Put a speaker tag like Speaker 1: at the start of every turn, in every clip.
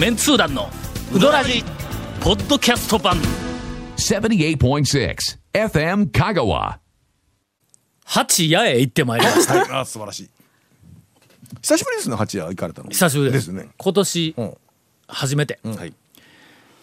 Speaker 1: メンツー団のウドラジポッドキャスト版。
Speaker 2: 78.6 FM Kagawa.
Speaker 1: 八谷へ行ってまいりました。
Speaker 3: はい、あ素晴らしい。久しぶりですね八谷行かれたの。
Speaker 1: 久しぶりです。
Speaker 3: ですね。
Speaker 1: 今年
Speaker 3: うん。
Speaker 1: 初めて、
Speaker 3: はい。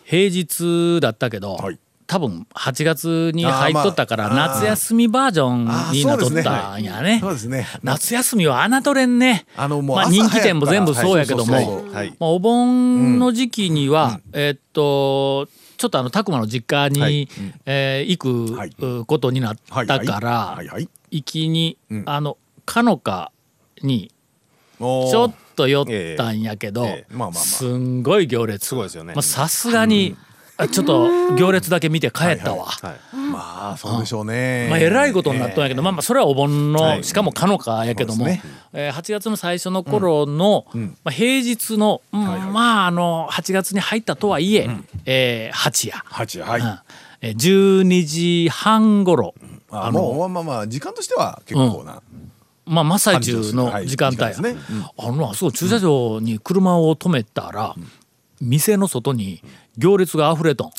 Speaker 1: 平日だったけど、
Speaker 3: はい
Speaker 1: 多分8月に入っとったから夏休みバージョンになっとったんやね。
Speaker 3: そうですね。
Speaker 1: 夏休みは侮れんね。
Speaker 3: あのもう
Speaker 1: まあ、
Speaker 3: 朝
Speaker 1: 人気店も全部そうやけども、お盆の時期には、えっとちょっとあの拓磨の実家に、
Speaker 3: はい。
Speaker 1: えー行く、ことになったから、行きに、
Speaker 3: うん。
Speaker 1: あのかのかにちょっと寄ったんやけど、すんごい行列。
Speaker 4: すごいですよね。
Speaker 1: まあさすがに、あちょっと行列だけ見て帰ったわ。
Speaker 4: はい
Speaker 3: まあそうでしょうね。
Speaker 1: まあ、えらいことになったんやけど、まあまあそれはお盆の、
Speaker 4: はい。
Speaker 1: しかもかのかやけども、えー8月の最初の頃の、まあ、平日の、うんまああの8月に入ったとはいえ、えー八夜、
Speaker 3: 八谷はい。
Speaker 1: うん。えー12時半頃、
Speaker 3: あもうまあまあまあ時間としては結構な
Speaker 1: まあ、真っ最中の
Speaker 3: はい。
Speaker 1: 時間帯あのあそこ駐車場に車を止めたら、店の外に行列が溢れとん、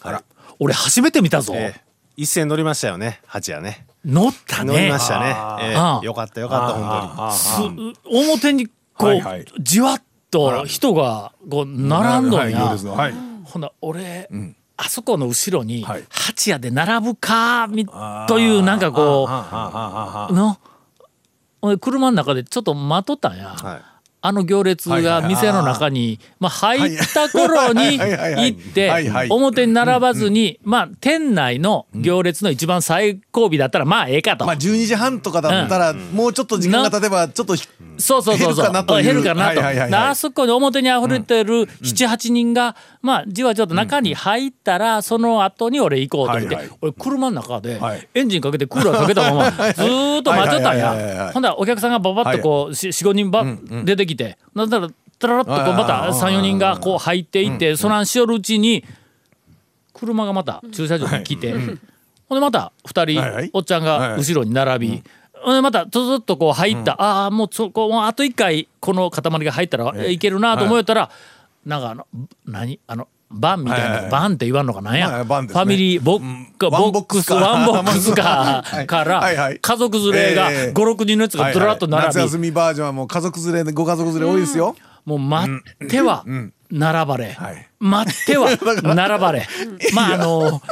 Speaker 1: 俺初めて見たぞ、
Speaker 4: ええ。一斉に乗りましたよね。八夜ね。
Speaker 1: 乗ったね。
Speaker 4: 乗りましたね。ええ。
Speaker 1: ああ
Speaker 4: よかったよかった本
Speaker 1: す表にこう、
Speaker 3: はいはい。
Speaker 1: じわっと人がこう並んどんや、
Speaker 3: はい
Speaker 1: ほんな俺、あそこの後ろに
Speaker 3: はい。
Speaker 1: 八夜で並ぶかみというなんかこうの俺車の中でちょっと待っとったんや、
Speaker 4: 当にはい
Speaker 1: あの行列が店の中に、まあ、入った頃に 行って表に並ばずに、まあ店内の行列の一番最後尾だったらまあええかと。
Speaker 3: まあ12時半とかだったらもうちょっと時間が経てばちょっとひ
Speaker 1: そうそうそうそう。
Speaker 3: 減るかなと
Speaker 1: あそこに表に溢れてる7、8人が、まあ、じわじわと中に入ったら、その後に俺行こうと思って、俺車の中で
Speaker 3: はい。
Speaker 1: エンジンかけてクーラーかけたまま、ずーっと待っちゃったん。や。ほんだらお客さんがババッとこう、4、5人ば出てきて、なんだら、たららっとこうまた3、4人がこう入っていって、そらんしよるうちに、車がまた駐車場に来て、ほんでまた2人、おっちゃんが後ろに並び、ほんでまたずっとこう入った、ああもうそこもうあと1回この塊が入ったらいけるなと思ったら、なんかあの何あのバンみたいな、
Speaker 3: はい。はいはい
Speaker 1: バンって言わんのかなんや、ファミリーボッ,、
Speaker 3: ワン
Speaker 1: ボックスワンボックスカー から
Speaker 3: はいはい。
Speaker 1: 家族連れが
Speaker 3: ええ。
Speaker 1: 56人のやつがずらっと並び、
Speaker 3: 夏休みバージョンはもう家族連れでご家族連れ多いですよ。
Speaker 1: もう待っては並ばれ、
Speaker 3: はい。
Speaker 1: 待っては 並ばれ。まああの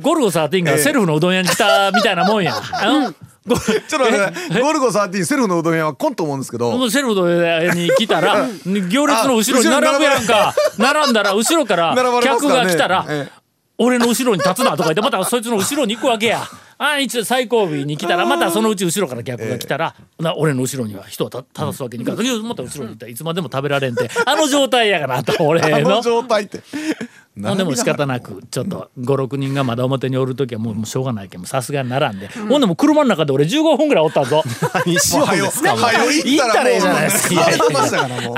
Speaker 1: ゴルゴ13がセルフのうどん屋に来たみたいなもんや。うん。ご
Speaker 3: ちょっと待って。ゴルゴ13セルフのうどん屋はコンと思うんですけど。
Speaker 1: セルフの屋に来たら 行列の後ろに並ぶやんか。並んだら後ろから客が来たら
Speaker 3: ええ。
Speaker 1: 俺の後ろに立つなとか言ってまたそいつの後ろに行くわけや。あ一応最後尾に来たらまたそのうち後ろから客が来たら、な俺の後ろには人をた立たすわけにいかず。また後ろに行ったらいつまでも食べられんて。あの状態やかなと俺
Speaker 3: あの
Speaker 1: の。
Speaker 3: 状態って
Speaker 1: ほんでも仕方なくちょっと56人がまだ表におる時はもうしょうがないけどさすがに並んで、ほんでもう車の中で俺15分ぐらいおったぞ。
Speaker 4: 何しようんですか？
Speaker 3: 行
Speaker 1: 行ったらええじゃないですか。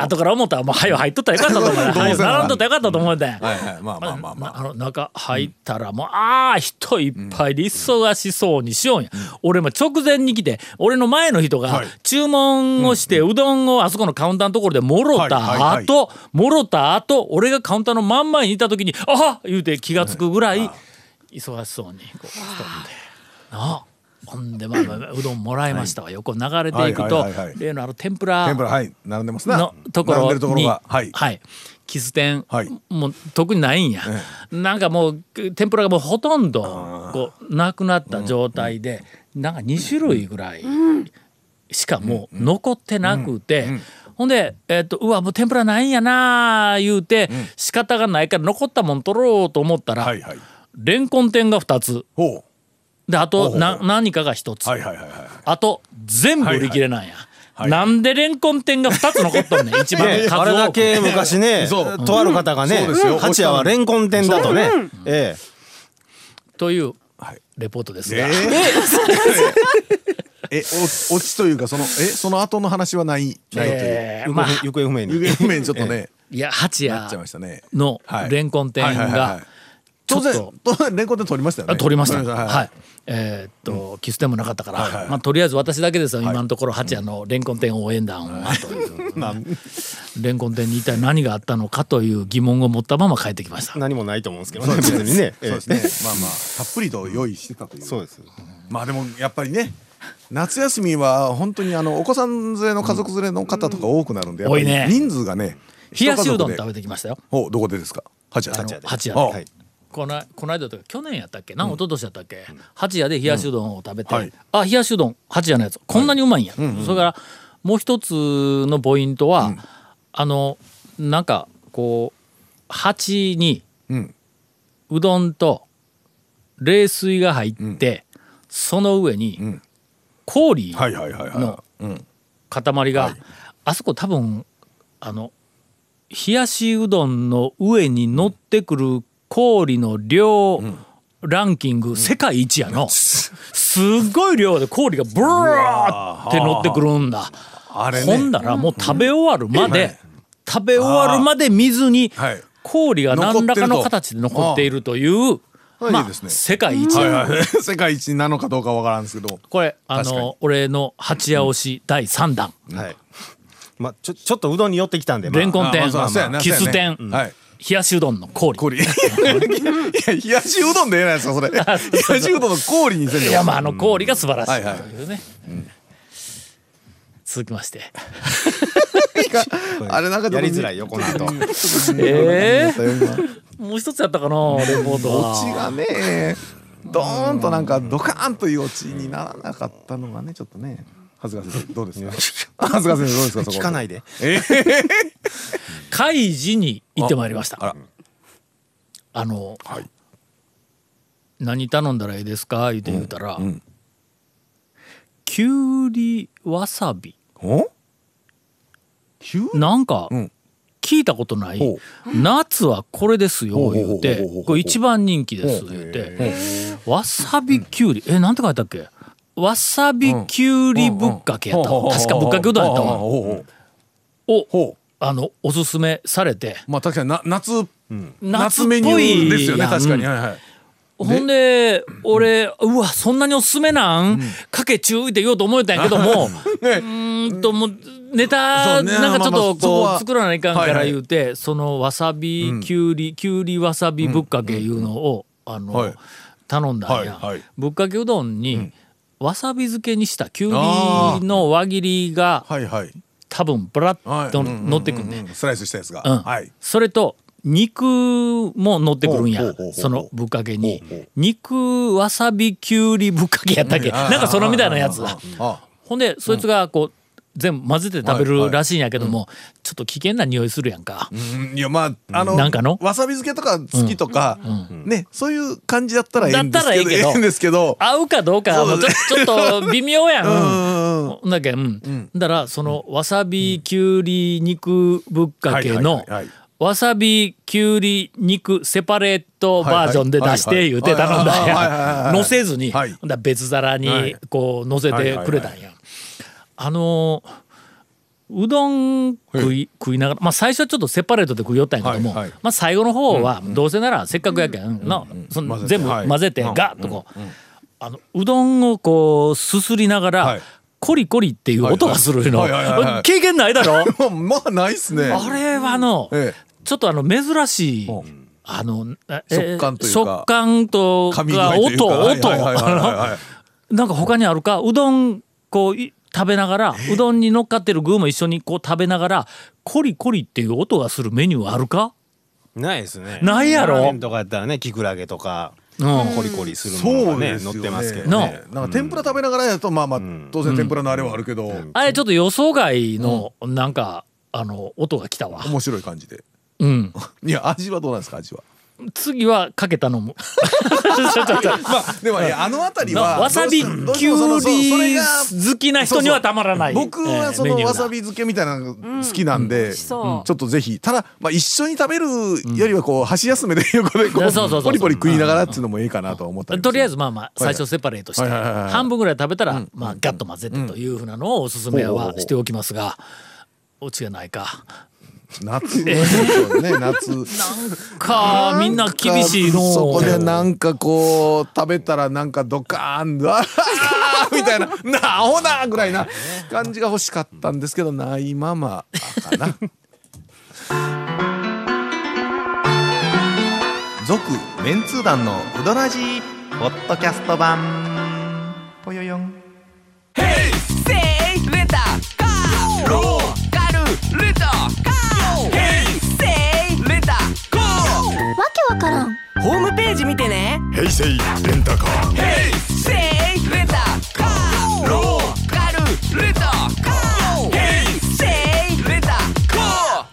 Speaker 1: 後から思ったらもう早入っとったらよかったと思う。早並んどったらよかったと思うんだよ。
Speaker 3: はいはいまあまあまあまあ
Speaker 1: あの中入ったらもうああ人いっぱいで忙しそうにしようんや、俺も直前に来て俺の前の人が
Speaker 3: はい
Speaker 1: 注文をしてうどんをあそこのカウンターのところでもろた後もろた後俺がカウンターの真ん前にいた時にあっ言うて気が付くぐらい忙しそうにこうしとんでなあほんでまあまあうどんもらいましたわ、横流れていくと
Speaker 3: はいはいはいはい。
Speaker 1: 例のあの天ぷら
Speaker 3: 天ぷらはい並んでますな。
Speaker 1: のところに
Speaker 3: がはい。
Speaker 1: キス店、
Speaker 3: はい。
Speaker 1: もう特にないんや、なんかもう天ぷらがもうほとんどこうなくなった状態で、なんか2種類ぐらいしかもう残ってなくて、ほんで、えっとうわもう天ぷらないんやな言うて、仕方がないから残ったもん取ろうと思ったら、
Speaker 3: はいはい。
Speaker 1: レンコン店が2つ。
Speaker 3: ほ
Speaker 1: であと
Speaker 3: ほうほう
Speaker 1: な何かが1つ、
Speaker 3: うはいはいはいはい。
Speaker 1: あと全部売り切れなんや。
Speaker 3: はい
Speaker 1: なんでレンコン店が2つ残っとんねん 一番。数多く。
Speaker 4: あれだけ昔ね とある方がね
Speaker 3: そうですよ。
Speaker 4: 八夜はレンコン店だとね。え
Speaker 1: という
Speaker 3: はい。
Speaker 1: レポートですが、
Speaker 3: え えお落ちというかそのえその後の話はないないという。
Speaker 4: え
Speaker 1: えーまあ
Speaker 4: 行方不明に。
Speaker 3: 行方不明にちょっとね
Speaker 1: いや八夜の
Speaker 3: はい。
Speaker 1: レンコン店が
Speaker 3: い当然
Speaker 1: ちょっ
Speaker 3: 当然レンコンで取りましたよね。
Speaker 1: あ取りました。
Speaker 3: はい。
Speaker 1: はい。えーっと、キスでもなかったから、まあとりあえず私だけですよ、今のところ八谷のレンコン店応援団はという。レンコン店に一体何があったのかという疑問を持ったまま帰ってきました。
Speaker 4: 何もないと思うんですけどね別にね。
Speaker 3: そうですね。まあまあたっぷりと用意してたという。
Speaker 4: そうです。
Speaker 3: まあでもやっぱりね夏休みは本当にあのお子さん連れの家族連れの方とか多くなるんで、やっ人数がね
Speaker 1: 冷やしうどん食べてきましたよ。
Speaker 3: おどこでですか？八谷
Speaker 4: で。
Speaker 1: 八
Speaker 3: あ
Speaker 1: 谷で。
Speaker 4: はい。
Speaker 1: このこの間というか去年やったっけ？な、一昨年やったっけ、八谷で冷やしうどんを食べて、
Speaker 3: はい。
Speaker 1: あ冷やしうどん八谷のやつ。こんなにうまいんや、それからもう一つのポイントは、あのなんかこう鉢に
Speaker 3: うん。
Speaker 1: うどんと冷水が入って、その上に
Speaker 3: ん
Speaker 1: 氷
Speaker 3: はいはいはいはい。
Speaker 1: の
Speaker 3: うん
Speaker 1: 塊が、あそこ多分あの冷やしうどんの上に乗ってくる氷の量ランキング世界一やの、すっごい量で氷がブワーって乗ってくるんだ。ほん
Speaker 3: ね
Speaker 1: だらもう食べ終わるまで、
Speaker 3: はい
Speaker 1: 食べ終わるまで水に
Speaker 3: はい。
Speaker 1: 氷が何らかの形で残っているというまあ
Speaker 3: あいいですね。
Speaker 1: 世界一。
Speaker 3: はいはい。世界一なのかどうかわからんですけど。
Speaker 1: これあの俺の八夜推し第3弾。
Speaker 4: はい。まあちょちょっとうどんに寄ってきたんでまあ。
Speaker 1: レンコン店
Speaker 3: あまあそうやな
Speaker 1: キス
Speaker 3: そうや
Speaker 1: 店
Speaker 3: ねはい。
Speaker 1: 冷やしうどんの氷。
Speaker 3: 氷。いや冷やしうどんでええないですかそれ 冷やしうどんの氷にせんで
Speaker 1: いやまああの氷が素晴らしい
Speaker 3: はいはい
Speaker 1: とい。うね、続きまして。
Speaker 3: あれなんか
Speaker 4: やりづらいよこの後。
Speaker 1: え
Speaker 3: え
Speaker 1: えもう一つやったかなレポートは。
Speaker 3: オチがねドーンとなんかドカーンというオチにならなかったのがねちょっとね長谷川先生どうですか？長谷川先生どうですか？そこ
Speaker 4: 聞かないで。
Speaker 3: え
Speaker 1: 開示に行ってまいりました
Speaker 3: あら。
Speaker 1: あの、
Speaker 3: はい。
Speaker 1: 何頼んだらいいですか？言うて言うたら、
Speaker 3: ん
Speaker 1: きゅうりわさび。なんか
Speaker 3: うん
Speaker 1: 聞いたことない、
Speaker 3: ほ
Speaker 1: 夏はこれですよ言うて。
Speaker 3: う
Speaker 1: これ一番人気です言うてわさびきゅうり。えなんて書いたっけ？わさびきゅうりぶっかけやったわ。確かぶっかけうどんやったわ。を
Speaker 3: ほ
Speaker 1: あのおすすめされて。
Speaker 3: うまあ確かにな夏
Speaker 1: 夏
Speaker 3: メニューですよね確かに。はいはい
Speaker 1: ほんで俺うわそんなにおすすめなん、かけ注意って言おうと思えたんやけども うーんともうネタなんかちょっと
Speaker 3: そこ
Speaker 1: う作らないかんから言うてそのわさびきゅうりきゅうりわさびぶっかけいうのをあ
Speaker 3: は
Speaker 1: の
Speaker 3: い。
Speaker 1: 頼んだんや。ぶっかけうどんにわさび漬けにしたきゅうりの輪切りが多分ブラッと乗ってくんね
Speaker 3: スライスしたやつが。
Speaker 1: それと肉も乗ってくるんや。そのぶっかけに。肉わさびきゅうりぶっかけやったっけ？なんかそのみたいなやつ
Speaker 3: あ
Speaker 1: ほんでそいつがこう全部混ぜて食べるらしいんやけどもちょっと危険な匂いするやんか。
Speaker 3: うん。いやまああの
Speaker 1: なんかの？
Speaker 3: わさび漬けとか好きとかねそういう感じだったらええんです
Speaker 1: けど
Speaker 3: けどええんですけど。
Speaker 1: 合うかどうかはもうちょちょっと微妙やん。
Speaker 3: うん
Speaker 1: だけん。だからそのわさびきゅうり肉ぶっかけ
Speaker 3: はい
Speaker 1: の
Speaker 3: はいはいはい
Speaker 1: わさびきゅうり肉セパレートバージョンで出して言うて頼んだ。んや
Speaker 3: はい。
Speaker 1: 乗せずに
Speaker 3: はい。
Speaker 1: 別皿に
Speaker 3: はい
Speaker 1: こう乗せてくれたんや。あのうどん食い食いながらまあ最初はちょっとセパレートで食いよったんやけども
Speaker 3: はいはい。
Speaker 1: まあ最後の方はどうせならせっかくやけんなその全部
Speaker 3: はい。
Speaker 1: 混ぜて
Speaker 3: うん。
Speaker 1: ガッとこうあのうどんをこうすすりながら
Speaker 3: はい。
Speaker 1: コリコリっていう音がするの経験ないだろ？
Speaker 3: まあないっすね。
Speaker 1: あれはあの
Speaker 3: え
Speaker 1: ちょっとあの珍しい
Speaker 3: うん。
Speaker 1: あのえ
Speaker 3: 食感というか
Speaker 1: 食感と
Speaker 3: か
Speaker 1: 音音
Speaker 3: はいはいはいはいはいはい。
Speaker 1: あのなんか他にあるかうどんこうい食べながらうどんに乗っかってる具も一緒にこう食べながらコリコリっていう音がするメニューあるか？
Speaker 4: ないですね。
Speaker 1: ないやろ？
Speaker 4: とかやったらねきくらげとか
Speaker 1: うん。
Speaker 4: コリコリするもの
Speaker 3: そう
Speaker 4: がね。乗ってますけど
Speaker 1: な
Speaker 4: ね
Speaker 3: なんか天ぷら食べながらやとまあまあ当然天ぷらのあれはあるけど。
Speaker 1: あれちょっと予想外のなんかあの音が来たわ。
Speaker 3: 面白い感じで
Speaker 1: うん。
Speaker 3: いや味はどうなんですか味は？
Speaker 1: 次はかけ頼む ちょちょちょ
Speaker 3: まあでもいやあの辺りは
Speaker 1: わさびきゅ
Speaker 3: どう
Speaker 1: り好きな人にはたまらない。
Speaker 3: 僕はそのわさび漬けみたいなのが好きなんで、ちょっとぜひ。ただ、まあ、一緒に食べるよりはこう箸休めで横でこ
Speaker 1: そう
Speaker 3: ポリポリ食いながらっていうのもいいかなと思ったり
Speaker 1: とりあえず
Speaker 3: ず
Speaker 1: まあまあ最初セパレートして半分ぐらい食べたらまあガッと混ぜてというふうなのをおすすめはしておきますがオチがないか
Speaker 3: 夏、そうね夏。
Speaker 1: かみんな厳しいの。
Speaker 3: そこでなんかこう食べたらなんかドカーンあー みたいな。なアホなぐらいな感じが欲しかったんですけどないままかな。続メンツー団のウドラジーポッドキャスト版。ぽよよん。
Speaker 5: Say letter car roll カルレタてね。
Speaker 2: 平成レンタカー
Speaker 5: Hey say letter car roll カルレタカー。Hey say letter go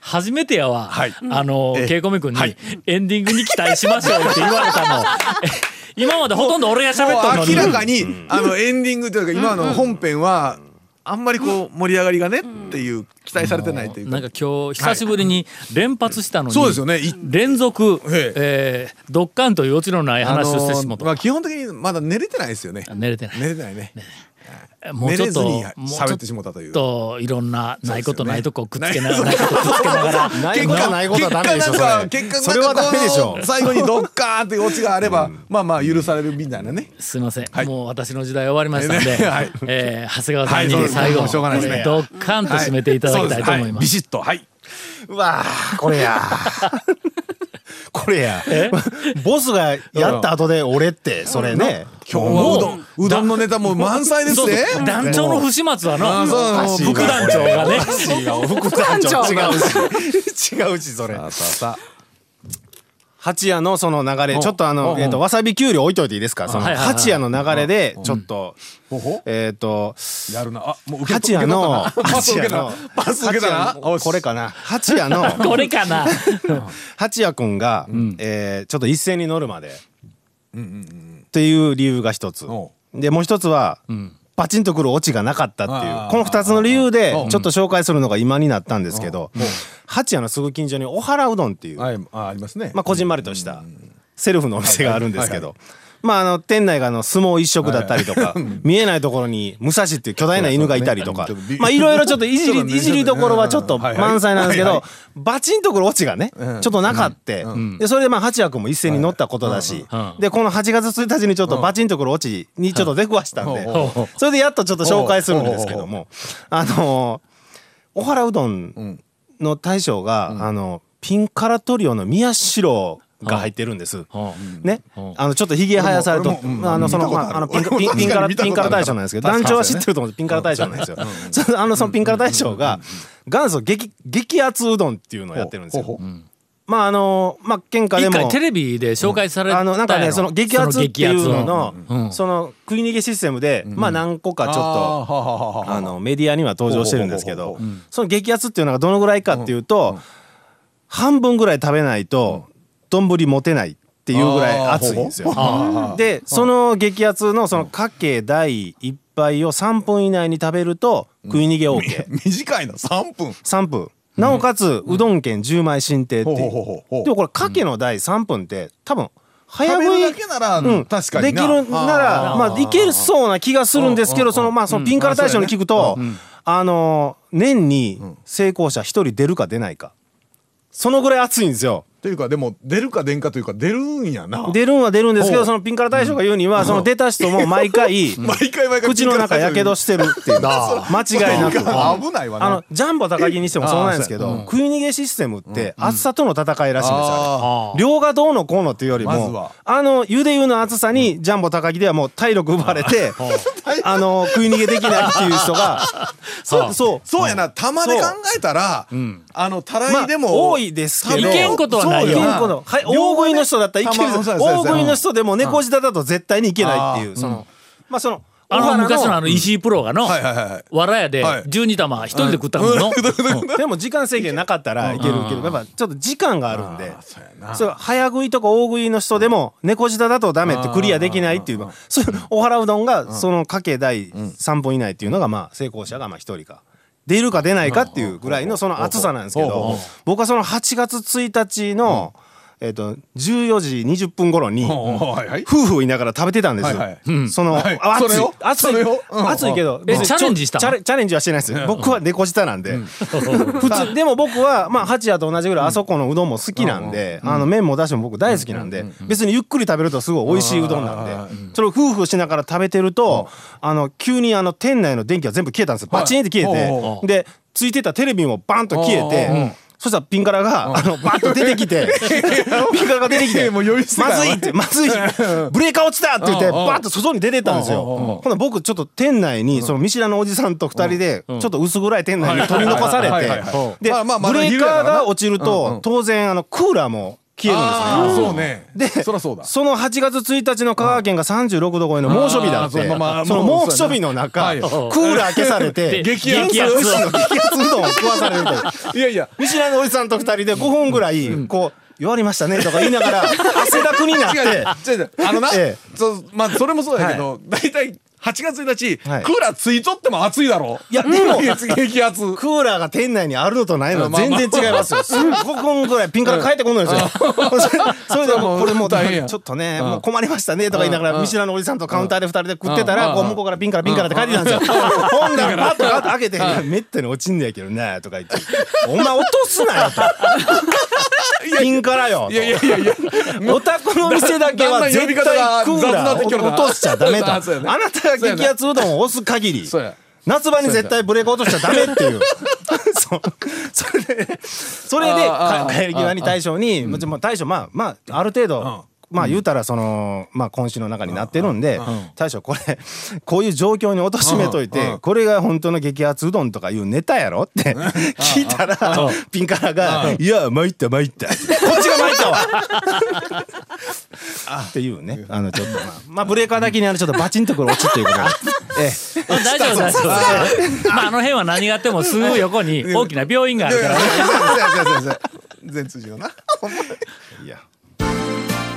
Speaker 1: 初めてやわ、
Speaker 3: はい。
Speaker 1: あの、
Speaker 3: ええ。
Speaker 1: ケイコミ君に、
Speaker 3: はい。
Speaker 1: エンディングに期待しましょうって言われたの。え今までほとんど俺が喋っとるのに。
Speaker 3: 明らかに、あのエンディングというか今の本編はあんまりこう盛り上がりがねっていう期待されてないというか。
Speaker 1: なんか今日久しぶりに連発したのに、
Speaker 3: そうですよね。い
Speaker 1: 連続、
Speaker 3: え
Speaker 1: え。ー、ドッカンというオチのない話をしてしまった、
Speaker 3: あのーまあ基本的にまだ寝れてないですよね。
Speaker 1: 寝れてない。
Speaker 3: 寝れてないね
Speaker 1: もうちょっと
Speaker 3: 喋ってしもうたという。
Speaker 1: っといろんなないことないとこくっつけながら、ないことくっつけながら
Speaker 4: ないことはないことはダメでしょ
Speaker 3: 結果なんか
Speaker 4: それ。
Speaker 3: 結果最後にドッカーンっていうオチがあれば、まあまあ許されるみたいなね。
Speaker 1: すいません、
Speaker 3: はい。
Speaker 1: もう私の時代終わりましたので、
Speaker 3: ね はい。
Speaker 1: えー長谷川さんに最後、
Speaker 3: しょうがないですね。
Speaker 1: ドッカンと締めていただきたいと思います。
Speaker 3: ビシッと。はい。う
Speaker 4: わーこれや これやボスがやった後で俺ってそれね。
Speaker 3: 今日はうどん。うどんのネタも満載ですね。
Speaker 1: 団長の不始末はの
Speaker 3: あそう。
Speaker 1: 副団長がね。
Speaker 4: 副団長違うし。違うしそれ。
Speaker 3: さあさ
Speaker 4: 八夜のその流れちょっとあ
Speaker 3: お
Speaker 4: のえっとわさびきゅうり置いといていいですか？その八夜の流れでちょっとえっと
Speaker 3: やるな。あもう受け
Speaker 4: 八夜の
Speaker 3: 受け取ったなパス受けた。な。
Speaker 4: これかな？八夜の
Speaker 1: これかな。
Speaker 4: 八谷君が、えーちょっと一斉に乗るまで、っていう理由が一つ。
Speaker 3: お
Speaker 4: でもう一つは、パチンとくるオチがなかったっていうこの二つの理由で
Speaker 3: うん。
Speaker 4: ちょっと紹介するのが今になったんですけど八谷のすぐ近所におはらうどんっていう、
Speaker 3: ま
Speaker 4: あ、こじんまりとしたセルフのお店があるんですけど。まあ、あの店内があの相撲一色だったりとか 見えないところに武蔵っていう巨大な犬がいたりとか。まあいろいろちょっといじりいじりどころはちょっと満載なんですけどバチンとくるオチがねちょっとなかってでそれでまあ八谷君も一斉に乗ったことだし
Speaker 1: うん。
Speaker 4: でこの8月1日にちょっとバチンとくるオチにちょっと出くわしたんで
Speaker 1: うん。
Speaker 4: それでやっとちょっと紹介するんですけどもあのおはらうどんの大将があのピンカラトリオの宮代が入ってるんです。
Speaker 1: うん。
Speaker 4: ね、あのちょっとひげ生やされと、あのその
Speaker 3: ある
Speaker 4: まああのピンピンピンカラピンカラ大将なんですけど、団長は知ってると思うピンカラ大将なんですよ。あのそのピンカラ大将が元祖激激圧うどんっていうのをやってるんですよ。まああのまあ県下でも
Speaker 1: テレビで紹介された
Speaker 4: あのなんかねその激圧っていうのの
Speaker 1: うん。
Speaker 4: その食い逃げシステムでまあ何個かちょっと。
Speaker 3: あ
Speaker 4: のメディアには登場してるんですけどその激圧っていうのがどのぐらいかっていうと半分ぐらい食べないと丼持てないっていうぐらい熱いんですよ。でその激圧のそのかけ第一杯を3分以内に食べると食い逃げ OK3
Speaker 3: 短いの3分。
Speaker 4: 分。なおかつうどん券10枚進呈ってい
Speaker 3: ほう
Speaker 4: でもこれかけの第3分って多分早
Speaker 3: 食
Speaker 4: い
Speaker 3: だけなら、
Speaker 4: うん、
Speaker 3: 確かにな。
Speaker 4: できるならまあいけるそうな気がするんですけどそのまあそのピンカラ大将に聞くとあの年に成功者一人出るか出ないか。そのぐらい熱いんですよ。
Speaker 3: というかでも出るか出んかというか出るんやな。
Speaker 4: 出るんは出るんですけどそのピンカラ大将が言うにはその出た人も毎回
Speaker 3: 毎回毎回
Speaker 4: 口の中やけどしてるっていう 間違いなく。
Speaker 3: 危ないわな。
Speaker 4: あのジャンボ高木にしてもそうなんですけど、食い逃げシステムって厚さとの戦いらしいんですよ、量がどうのこうのっていうよりも、あのゆで湯の厚さにジャンボ高木ではもう体力奪われて、あの食い逃げできないっていう人が。そう。そう。
Speaker 3: そうやな。玉で考えたら、あのたら
Speaker 4: まあ
Speaker 3: いでも、
Speaker 4: 多いですけど。
Speaker 1: いけんこと。はないよ
Speaker 4: はい大食いの人だったらいける。大食いの人でも猫舌だと絶対にいけないっていうそのまあその
Speaker 1: あの昔のあの石井プロがの、
Speaker 3: はいはいはいはい。
Speaker 1: わらやで
Speaker 3: はい。
Speaker 1: 12玉一人で食ったもん。の、
Speaker 4: でも時間制限なかったらいけるけどやっぱちょっと時間があるんで。
Speaker 3: あそうやな。
Speaker 4: そう早食いとか大食いの人でも猫舌だとダメってクリアできないっていうそういうお腹うどんがそのかけ第3分以内っていうのがまあ成功者がまあ1人か出るか出ないかっていうぐらいのその厚さなんですけど僕はその8月1日のえっ、と14時20分頃に夫婦いながら食べてたんですよ。
Speaker 3: はいはい。
Speaker 4: その、
Speaker 3: はい。
Speaker 4: あ暑い
Speaker 3: それを？
Speaker 4: 暑い
Speaker 3: それを？うん。
Speaker 4: 暑いけど、
Speaker 1: チャレンジした？
Speaker 4: チャレンジはしてないです。僕は猫舌なんで、普通でも僕はまあ八谷と同じぐらいあそこのうどんも好きなんで、あの麺もだしも僕大好きなんで、別にゆっくり食べるとすごい美味しいうどんなんで、それを夫婦しながら食べてると、あの急にあの店内の電気が全部消えたんですよ。バチンって消え
Speaker 3: ほ
Speaker 4: て、でついてたテレビもバンと消えて。そしたらピンカラがあのバッと出てきて ピンカラが出てきて
Speaker 3: もう酔いすぎた
Speaker 4: まずいってまずいブレーカー落ちたって言ってバッと外に出てったんですよ。ほん。なら僕ちょっと店内にその見知らぬおじさんと二人でちょっと薄暗い店内に取り残されて
Speaker 3: はい
Speaker 4: で
Speaker 3: まあまあまだ
Speaker 4: ブレーカーが落ちると当然あのクーラーも消えるんですね。
Speaker 3: そうね。
Speaker 4: で
Speaker 3: そだ。
Speaker 4: その8月1日の香川県が36度超えの猛暑日だって。
Speaker 3: まあ
Speaker 4: その猛暑日の中
Speaker 3: はい。
Speaker 4: クーラー消されて
Speaker 1: で
Speaker 3: 激圧
Speaker 4: 激圧の激圧うどんを食わされるみたいない
Speaker 3: やいや。
Speaker 4: 見知らぬおじさんと2人で5分ぐらいこう「弱りましたね」とか言いながら汗だくになって。
Speaker 3: あのな、
Speaker 4: え
Speaker 3: そうまあそれもそうだけど、大体8月1日、
Speaker 4: はい
Speaker 3: クーラーついとっても暑いだろ
Speaker 4: いやでも
Speaker 3: 激激圧
Speaker 4: クーラーが店内にあるのとないのは全然違いますよ。5分ぐらいピンから帰ってこんのですよ。それでもうこれもうちょっとねもう困りましたねとか言いながら見知らぬおじさんとカウンターで2人で食ってたらこう向こうからピンからピンからって帰ってきたんですよ。ほんだらパッとパッと開けて「めったに落ちんねやけどな」とか言って「お前落とすなよ」と。ピンからよ
Speaker 3: いやいやいやいや
Speaker 4: と。お宅の店だけは絶対クーラーを落としちゃダメと。あなたが激圧うどんを押す限り。夏場に絶対ブレーカー落としちゃダメっていう。そう。それでそれで帰り際に大将にもちろんまあ大将まあまあある程度まあ言うたらそのまあ今週の中になってるんで大将これ こういう状況に貶としめといてこれが本当の激圧うどんとかいうネタやろって 聞いたらピンカラが「いや参った参った」こっちが参ったわ。っていうねあのちょっと。まあまあブレーカーだけにあのちょっとバチンとくる落ちっていうことでえ。え
Speaker 1: 大丈夫大丈夫。まああの辺は何があってもすぐ横に大きな病院があるからね。
Speaker 3: 全通じのな